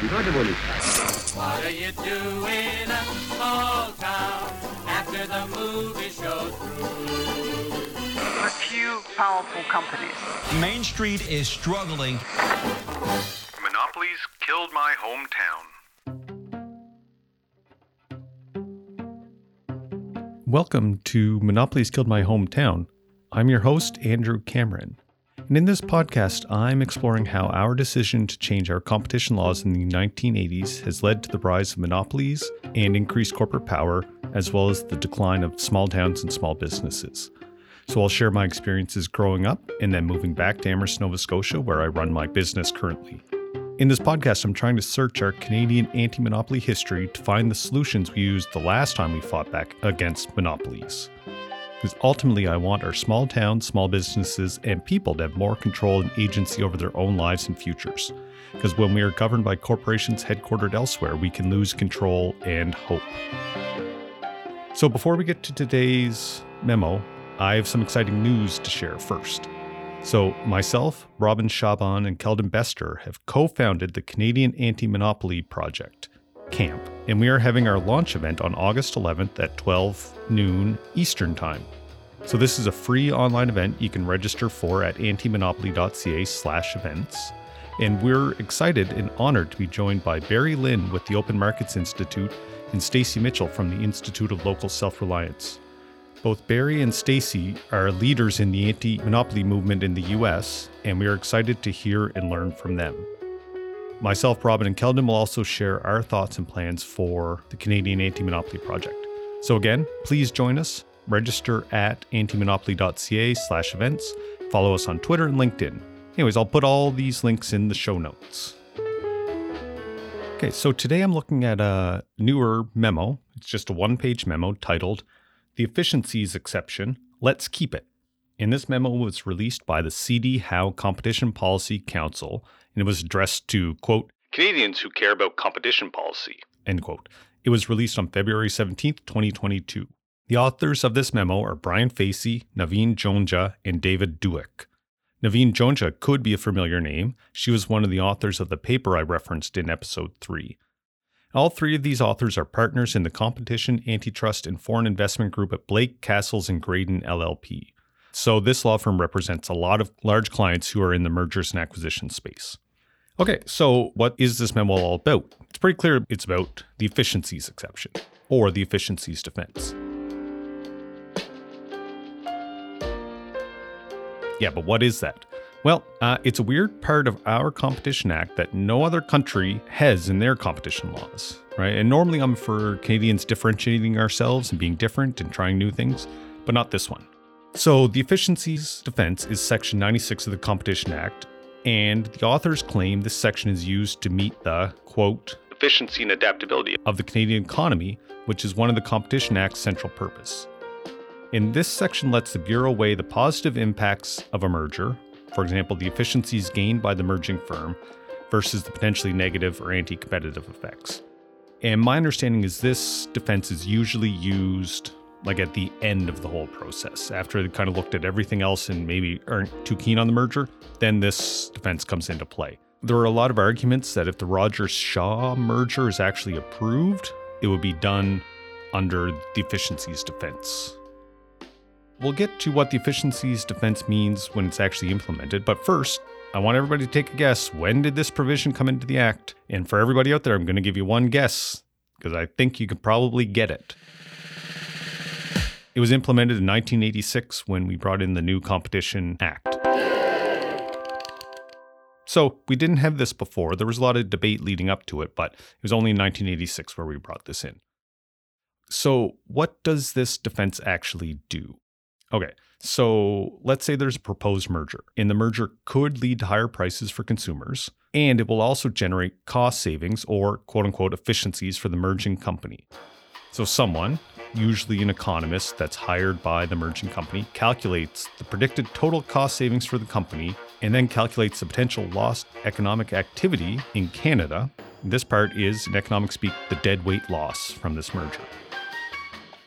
Incredible. What are you doing in a small town after the movie show's through? A few powerful companies. Main Street is struggling. Monopolies killed my hometown. Welcome to Monopolies Killed My Hometown. I'm your host, Andrew Cameron. And in this podcast, I'm exploring how our decision to change our competition laws in the 1980s has led to the rise of monopolies and increased corporate power, as well as the decline of small towns and small businesses. So I'll share my experiences growing up and then moving back to Amherst, Nova Scotia, where I run my business currently. In this podcast, I'm trying to search our Canadian anti monopoly history to find the solutions we used the last time we fought back against monopolies. Because ultimately, I want our small towns, small businesses, and people to have more control and agency over their own lives and futures. Because when we are governed by corporations headquartered elsewhere, we can lose control and hope. So, before we get to today's memo, I have some exciting news to share first. So, myself, Robin Shaban, and Keldon Bester have co founded the Canadian Anti Monopoly Project, CAMP, and we are having our launch event on August 11th at 12 noon Eastern Time. So, this is a free online event you can register for at antimonopoly.ca slash events. And we're excited and honored to be joined by Barry Lynn with the Open Markets Institute and Stacy Mitchell from the Institute of Local Self Reliance. Both Barry and Stacy are leaders in the anti monopoly movement in the US, and we are excited to hear and learn from them. Myself, Robin, and Keldon will also share our thoughts and plans for the Canadian Anti Monopoly Project. So, again, please join us. Register at antimonopoly.ca slash events. Follow us on Twitter and LinkedIn. Anyways, I'll put all these links in the show notes. Okay, so today I'm looking at a newer memo. It's just a one page memo titled the efficiencies exception, let's keep it. And this memo was released by the CD Howe Competition Policy Council, and it was addressed to, quote, Canadians who care about competition policy, end quote. It was released on February 17, 2022. The authors of this memo are Brian Facey, Navin Joneja, and David Dueck. Navin Joneja could be a familiar name. She was one of the authors of the paper I referenced in episode 3. All three of these authors are partners in the Competition, Antitrust, and Foreign Investment Group at Blake, Cassels, and Graydon LLP. So this law firm represents a lot of large clients who are in the mergers and acquisition space. Okay, so what is this memo all about? It's pretty clear it's about the efficiencies exception, or the efficiencies defense. Yeah, but what is that? Well, uh, it's a weird part of our Competition Act that no other country has in their competition laws, right? And normally I'm for Canadians differentiating ourselves and being different and trying new things, but not this one. So, the efficiencies defense is Section 96 of the Competition Act, and the authors claim this section is used to meet the quote, efficiency and adaptability of the Canadian economy, which is one of the Competition Act's central purpose. In this section lets the Bureau weigh the positive impacts of a merger, for example, the efficiencies gained by the merging firm versus the potentially negative or anti competitive effects. And my understanding is this defense is usually used like at the end of the whole process. After they kind of looked at everything else and maybe aren't too keen on the merger, then this defense comes into play. There are a lot of arguments that if the Rogers Shaw merger is actually approved, it would be done under the efficiencies defense. We'll get to what the efficiencies defense means when it's actually implemented, but first, I want everybody to take a guess. When did this provision come into the Act? And for everybody out there, I'm going to give you one guess because I think you can probably get it. It was implemented in 1986 when we brought in the new Competition Act. So we didn't have this before. There was a lot of debate leading up to it, but it was only in 1986 where we brought this in. So, what does this defense actually do? Okay, so let's say there's a proposed merger, and the merger could lead to higher prices for consumers, and it will also generate cost savings or quote unquote efficiencies for the merging company. So, someone, usually an economist that's hired by the merging company, calculates the predicted total cost savings for the company and then calculates the potential lost economic activity in Canada. This part is, in economic speak, the dead weight loss from this merger.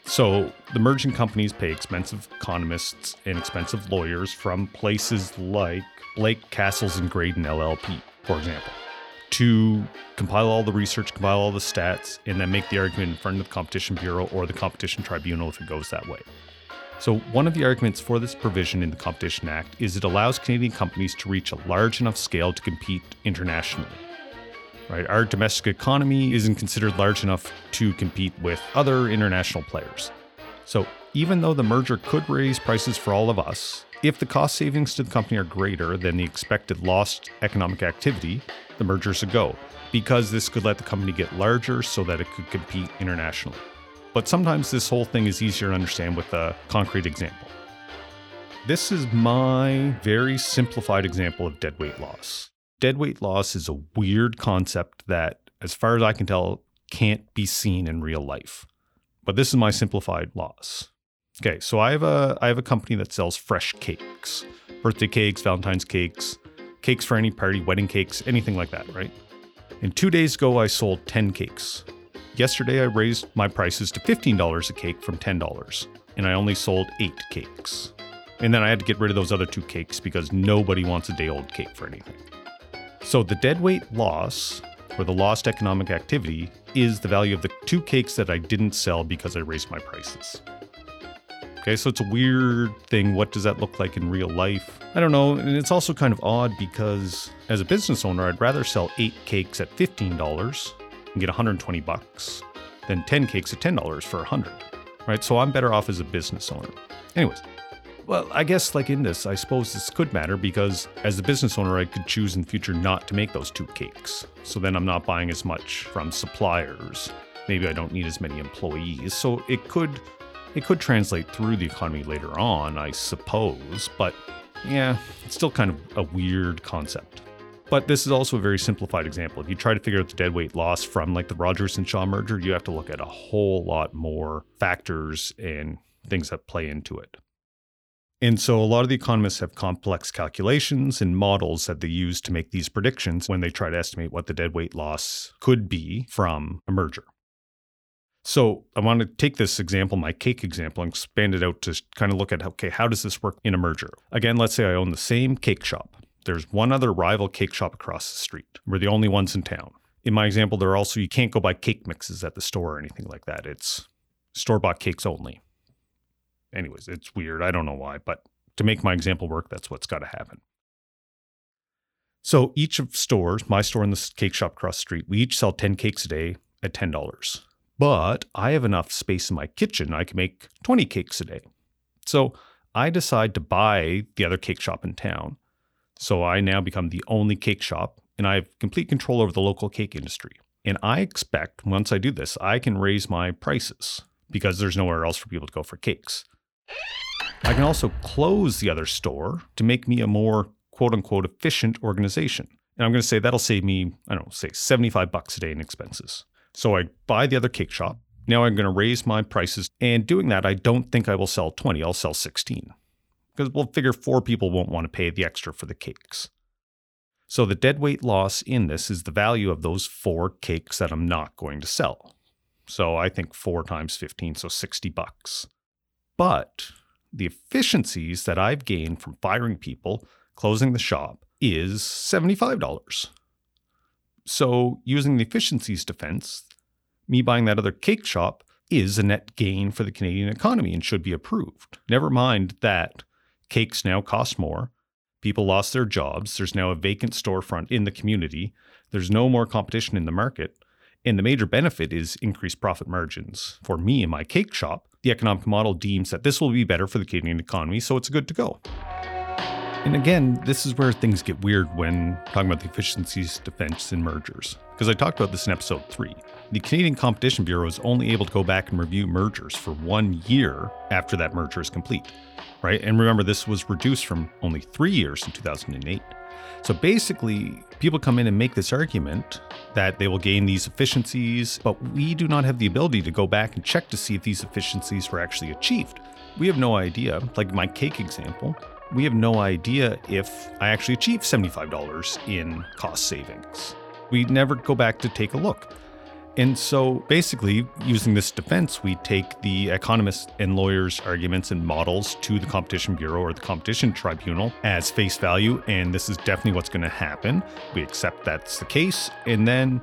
So the merging companies pay expensive economists and expensive lawyers from places like Blake Cassels and Graydon LLP, for example. To compile all the research, compile all the stats, and then make the argument in front of the Competition Bureau or the Competition Tribunal if it goes that way. So, one of the arguments for this provision in the Competition Act is it allows Canadian companies to reach a large enough scale to compete internationally. Right? Our domestic economy isn't considered large enough to compete with other international players. So, even though the merger could raise prices for all of us, if the cost savings to the company are greater than the expected lost economic activity, the merger's a go, because this could let the company get larger so that it could compete internationally. But sometimes this whole thing is easier to understand with a concrete example. This is my very simplified example of deadweight loss. Deadweight loss is a weird concept that, as far as I can tell, can't be seen in real life. But this is my simplified loss. Okay, so I have a I have a company that sells fresh cakes. Birthday cakes, Valentine's cakes, cakes for any party, wedding cakes, anything like that, right? And 2 days ago I sold 10 cakes. Yesterday, I raised my prices to $15 a cake from $10, and I only sold eight cakes. And then I had to get rid of those other two cakes because nobody wants a day old cake for anything. So the deadweight loss, or the lost economic activity, is the value of the two cakes that I didn't sell because I raised my prices. Okay, so it's a weird thing. What does that look like in real life? I don't know. And it's also kind of odd because as a business owner, I'd rather sell eight cakes at $15 and get 120 bucks than 10 cakes at $10 for 100, right? So I'm better off as a business owner. Anyways, well, I guess like in this, I suppose this could matter because as a business owner, I could choose in future not to make those two cakes. So then I'm not buying as much from suppliers. Maybe I don't need as many employees. So it could it could translate through the economy later on, I suppose, but yeah, it's still kind of a weird concept. But this is also a very simplified example. If you try to figure out the deadweight loss from like the Rogers and Shaw merger, you have to look at a whole lot more factors and things that play into it. And so a lot of the economists have complex calculations and models that they use to make these predictions when they try to estimate what the deadweight loss could be from a merger. So I want to take this example, my cake example, and expand it out to kind of look at okay, how does this work in a merger? Again, let's say I own the same cake shop. There's one other rival cake shop across the street. We're the only ones in town. In my example, there are also, you can't go buy cake mixes at the store or anything like that. It's store bought cakes only. Anyways, it's weird. I don't know why, but to make my example work, that's what's got to happen. So each of stores, my store and the cake shop across the street, we each sell 10 cakes a day at $10. But I have enough space in my kitchen, I can make 20 cakes a day. So I decide to buy the other cake shop in town so I now become the only cake shop and I have complete control over the local cake industry. And I expect once I do this, I can raise my prices because there's nowhere else for people to go for cakes. I can also close the other store to make me a more quote unquote efficient organization. And I'm going to say that'll save me, I don't know, say 75 bucks a day in expenses. So I buy the other cake shop. Now I'm going to raise my prices. And doing that, I don't think I will sell 20, I'll sell 16 because we'll figure four people won't want to pay the extra for the cakes. So the deadweight loss in this is the value of those four cakes that I'm not going to sell. So I think four times 15, so 60 bucks. But the efficiencies that I've gained from firing people, closing the shop, is $75. So using the efficiencies defense, me buying that other cake shop is a net gain for the Canadian economy and should be approved. Never mind that Cakes now cost more. People lost their jobs. There's now a vacant storefront in the community. There's no more competition in the market. And the major benefit is increased profit margins. For me and my cake shop, the economic model deems that this will be better for the Canadian economy, so it's good to go. And again, this is where things get weird when talking about the efficiencies, defense, and mergers. Because I talked about this in episode three. The Canadian Competition Bureau is only able to go back and review mergers for one year after that merger is complete, right? And remember, this was reduced from only three years in 2008. So basically, people come in and make this argument that they will gain these efficiencies, but we do not have the ability to go back and check to see if these efficiencies were actually achieved. We have no idea. Like my cake example, we have no idea if I actually achieved $75 in cost savings. We never go back to take a look. And so basically, using this defense, we take the economists and lawyers' arguments and models to the Competition Bureau or the Competition Tribunal as face value, and this is definitely what's going to happen. We accept that's the case, and then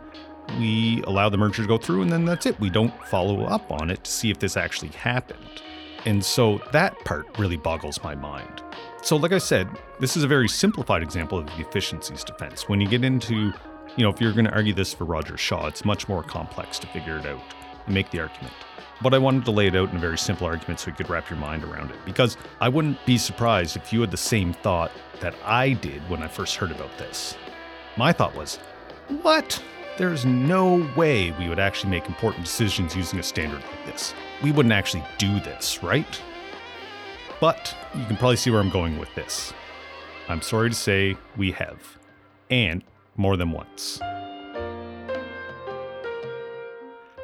we allow the merger to go through, and then that's it. We don't follow up on it to see if this actually happened. And so that part really boggles my mind. So, like I said, this is a very simplified example of the efficiencies defense. When you get into you know, if you're going to argue this for Roger Shaw, it's much more complex to figure it out and make the argument. But I wanted to lay it out in a very simple argument so you could wrap your mind around it. Because I wouldn't be surprised if you had the same thought that I did when I first heard about this. My thought was, what? There's no way we would actually make important decisions using a standard like this. We wouldn't actually do this, right? But you can probably see where I'm going with this. I'm sorry to say we have. And more than once.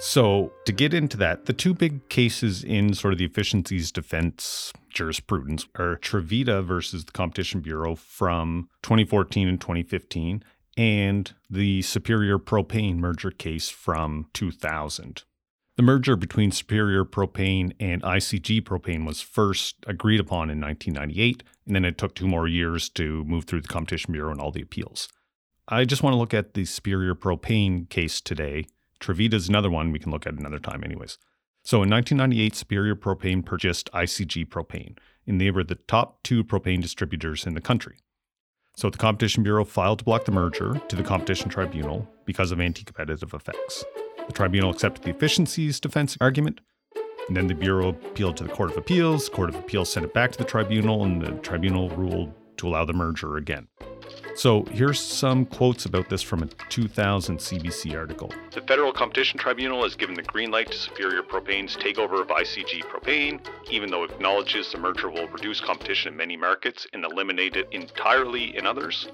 So, to get into that, the two big cases in sort of the efficiencies defense jurisprudence are Trevita versus the Competition Bureau from 2014 and 2015, and the Superior Propane merger case from 2000. The merger between Superior Propane and ICG Propane was first agreed upon in 1998, and then it took two more years to move through the Competition Bureau and all the appeals. I just want to look at the Superior Propane case today. Trevita is another one we can look at another time, anyways. So in 1998, Superior Propane purchased ICG Propane, and they were the top two propane distributors in the country. So the Competition Bureau filed to block the merger to the Competition Tribunal because of anti competitive effects. The tribunal accepted the efficiencies defense argument, and then the Bureau appealed to the Court of Appeals. Court of Appeals sent it back to the tribunal, and the tribunal ruled to allow the merger again. So here's some quotes about this from a 2000 CBC article. The Federal Competition Tribunal has given the green light to Superior Propane's takeover of ICG Propane, even though it acknowledges the merger will reduce competition in many markets and eliminate it entirely in others.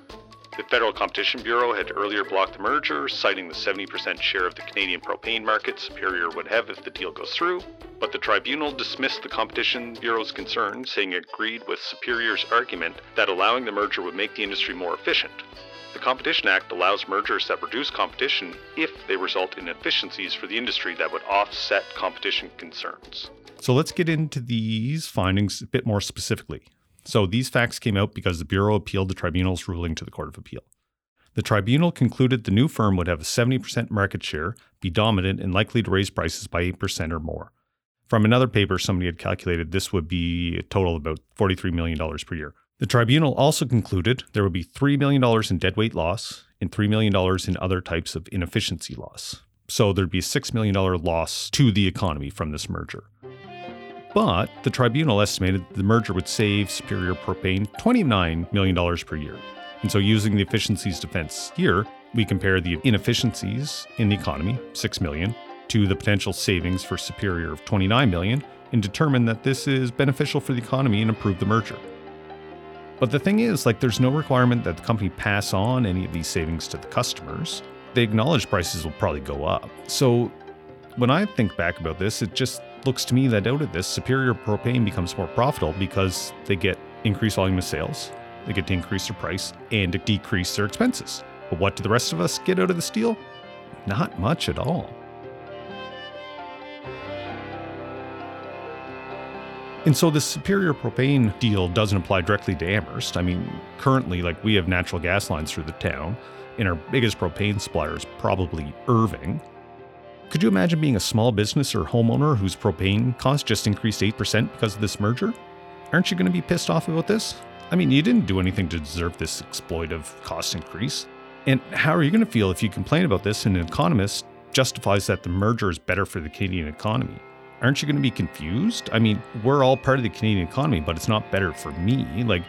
The Federal Competition Bureau had earlier blocked the merger, citing the 70% share of the Canadian propane market Superior would have if the deal goes through, but the tribunal dismissed the Competition Bureau's concern, saying it agreed with Superior's argument that allowing the merger would make the industry more efficient. The Competition Act allows mergers that reduce competition if they result in efficiencies for the industry that would offset competition concerns. So let's get into these findings a bit more specifically. So these facts came out because the Bureau appealed the tribunal's ruling to the Court of Appeal. The tribunal concluded the new firm would have a 70% market share, be dominant, and likely to raise prices by 8% or more. From another paper, somebody had calculated this would be a total of about $43 million per year. The tribunal also concluded there would be $3 million in deadweight loss and $3 million in other types of inefficiency loss. So there'd be a $6 million loss to the economy from this merger. But the tribunal estimated the merger would save Superior Propane $29 million per year. And so, using the efficiencies defense here, we compare the inefficiencies in the economy, 6 million, to the potential savings for Superior of 29 million, and determine that this is beneficial for the economy and approve the merger. But the thing is, like, there's no requirement that the company pass on any of these savings to the customers. They acknowledge prices will probably go up. So, when I think back about this, it just looks to me that out of this, Superior Propane becomes more profitable because they get increased volume of sales, they get to increase their price, and to decrease their expenses. But what do the rest of us get out of this deal? Not much at all. And so the superior propane deal doesn't apply directly to Amherst. I mean, currently, like we have natural gas lines through the town, and our biggest propane supplier is probably Irving. Could you imagine being a small business or homeowner whose propane cost just increased 8% because of this merger? Aren't you going to be pissed off about this? I mean, you didn't do anything to deserve this exploitive cost increase. And how are you going to feel if you complain about this and an economist justifies that the merger is better for the Canadian economy? Aren't you going to be confused? I mean, we're all part of the Canadian economy, but it's not better for me. Like,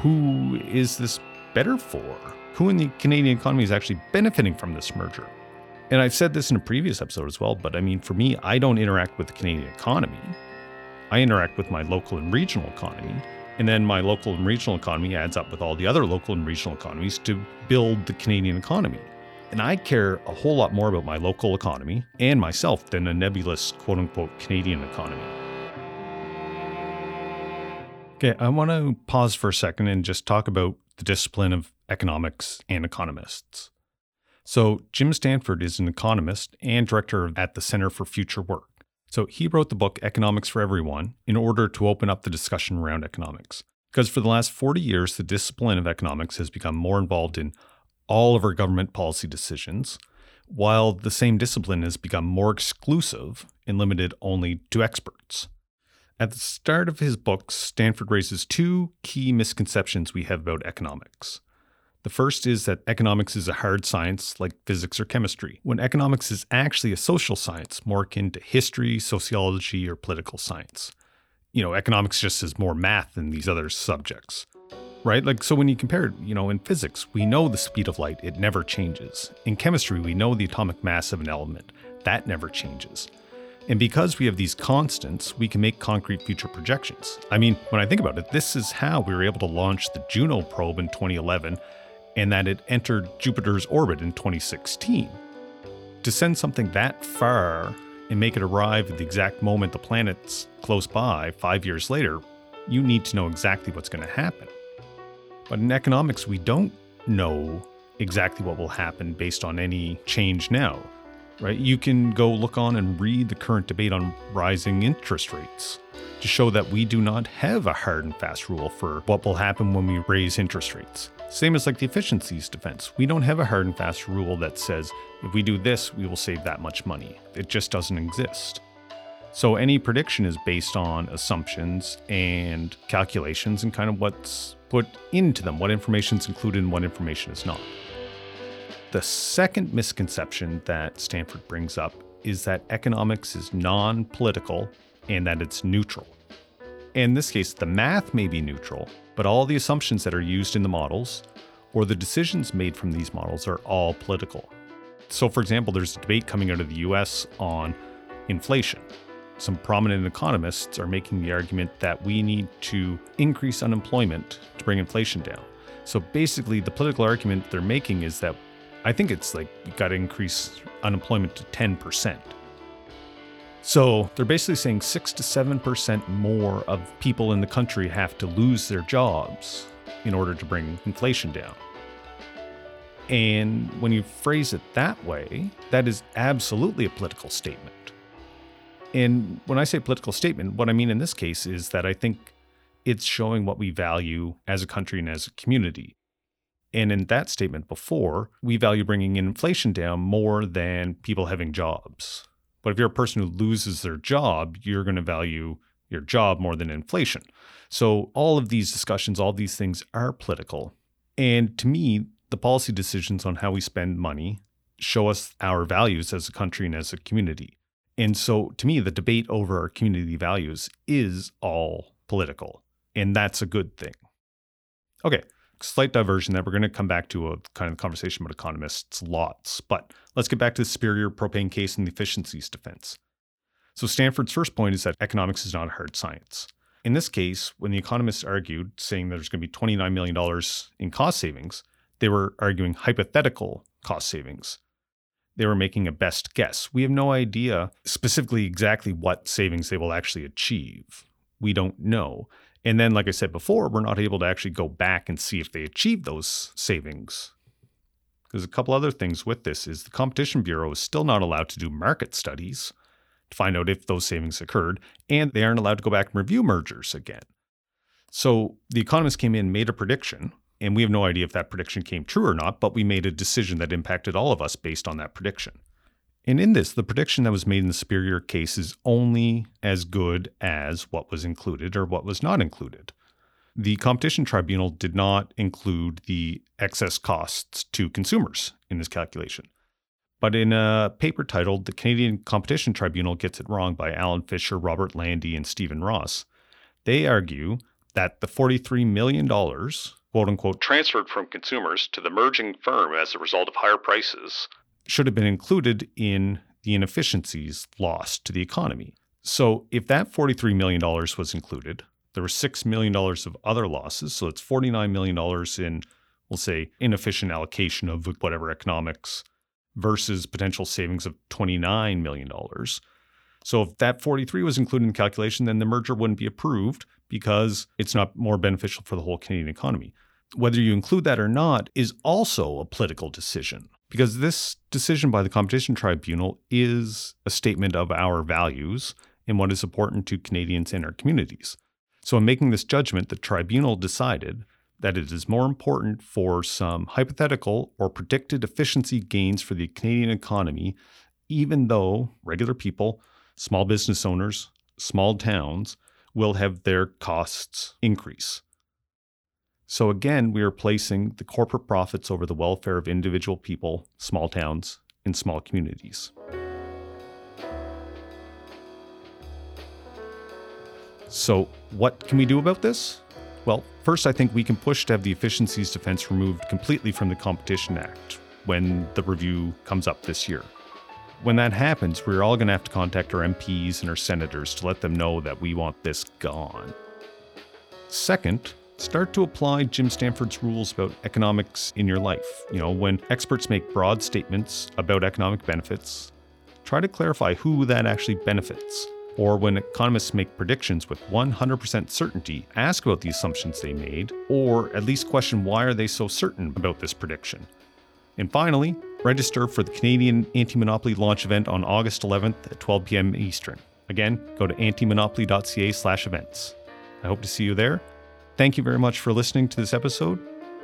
who is this better for? Who in the Canadian economy is actually benefiting from this merger? And I've said this in a previous episode as well, but I mean, for me, I don't interact with the Canadian economy. I interact with my local and regional economy. And then my local and regional economy adds up with all the other local and regional economies to build the Canadian economy. And I care a whole lot more about my local economy and myself than a nebulous quote unquote Canadian economy. Okay, I want to pause for a second and just talk about the discipline of economics and economists. So, Jim Stanford is an economist and director at the Center for Future Work. So, he wrote the book Economics for Everyone in order to open up the discussion around economics. Because for the last 40 years, the discipline of economics has become more involved in all of our government policy decisions, while the same discipline has become more exclusive and limited only to experts. At the start of his book, Stanford raises two key misconceptions we have about economics. The first is that economics is a hard science like physics or chemistry, when economics is actually a social science more akin to history, sociology, or political science. You know, economics just is more math than these other subjects. Right? Like, so when you compare, you know, in physics, we know the speed of light, it never changes. In chemistry, we know the atomic mass of an element, that never changes. And because we have these constants, we can make concrete future projections. I mean, when I think about it, this is how we were able to launch the Juno probe in 2011 and that it entered Jupiter's orbit in 2016. To send something that far and make it arrive at the exact moment the planet's close by five years later, you need to know exactly what's going to happen. But in economics, we don't know exactly what will happen based on any change now, right? You can go look on and read the current debate on rising interest rates to show that we do not have a hard and fast rule for what will happen when we raise interest rates. Same as like the efficiencies defense. We don't have a hard and fast rule that says if we do this, we will save that much money. It just doesn't exist. So any prediction is based on assumptions and calculations and kind of what's put into them, what information is included and what information is not. The second misconception that Stanford brings up is that economics is non political and that it's neutral. In this case, the math may be neutral, but all the assumptions that are used in the models or the decisions made from these models are all political. So, for example, there's a debate coming out of the US on inflation. Some prominent economists are making the argument that we need to increase unemployment to bring inflation down. So, basically, the political argument they're making is that I think it's like we got to increase unemployment to 10%. So they're basically saying 6 to 7% more of people in the country have to lose their jobs in order to bring inflation down. And when you phrase it that way, that is absolutely a political statement. And when I say political statement, what I mean in this case is that I think it's showing what we value as a country and as a community. And in that statement before, we value bringing inflation down more than people having jobs. But if you're a person who loses their job, you're going to value your job more than inflation. So all of these discussions, all these things are political. And to me, the policy decisions on how we spend money show us our values as a country and as a community. And so to me, the debate over our community values is all political. And that's a good thing. Okay, slight diversion that we're going to come back to a kind of conversation about economists lots. But let's get back to the superior propane case and the efficiencies defense. So Stanford's first point is that economics is not a hard science. In this case, when the economists argued, saying there's going to be $29 million in cost savings, they were arguing hypothetical cost savings. They were making a best guess. We have no idea specifically exactly what savings they will actually achieve. We don't know. And then, like I said before, we're not able to actually go back and see if they achieved those savings. There's a couple other things with this is the Competition Bureau is still not allowed to do market studies to find out if those savings occurred, and they aren't allowed to go back and review mergers again. So the economists came in, made a prediction, and we have no idea if that prediction came true or not, but we made a decision that impacted all of us based on that prediction. And in this, the prediction that was made in the superior case is only as good as what was included or what was not included. The competition tribunal did not include the excess costs to consumers in this calculation. But in a paper titled The Canadian Competition Tribunal Gets It Wrong by Alan Fisher, Robert Lande, and Stephen Ross, they argue that the $43 million, quote unquote, transferred from consumers to the merging firm as a result of higher prices should have been included in the inefficiencies lost to the economy. So if that $43 million was included, there were $6 million of other losses. So it's $49 million in, we'll say, inefficient allocation of whatever economics versus potential savings of $29 million. So if that 43 was included in the calculation, then the merger wouldn't be approved because it's not more beneficial for the whole Canadian economy. Whether you include that or not is also a political decision because this decision by the Competition Tribunal is a statement of our values and what is important to Canadians and our communities. So, in making this judgment, the tribunal decided that it is more important for some hypothetical or predicted efficiency gains for the Canadian economy, even though regular people, small business owners, small towns will have their costs increase. So again, we are placing the corporate profits over the welfare of individual people, small towns, and small communities. So, what can we do about this? Well, first, I think we can push to have the efficiencies defense removed completely from the Competition Act when the review comes up this year. When that happens, we're all going to have to contact our MPs and our senators to let them know that we want this gone. Second, start to apply Jim Stanford's rules about economics in your life. You know, when experts make broad statements about economic benefits, try to clarify who that actually benefits. Or when economists make predictions with 100% certainty, ask about the assumptions they made, or at least question why are they so certain about this prediction. And finally, register for the Canadian Anti-Monopoly launch event on August 11th at 12 p.m. Eastern. Again, go to antimonopoly.ca/events. I hope to see you there. Thank you very much for listening to this episode.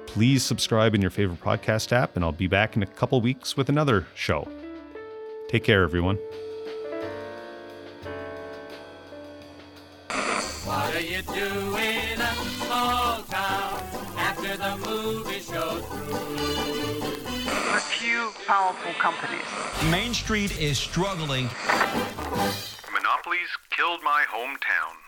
Please subscribe in your favorite podcast app, and I'll be back in a couple weeks with another show. Take care, everyone. What are you doing in a small town after the movie show's through? A few powerful companies. Main Street is struggling. Monopolies killed my hometown.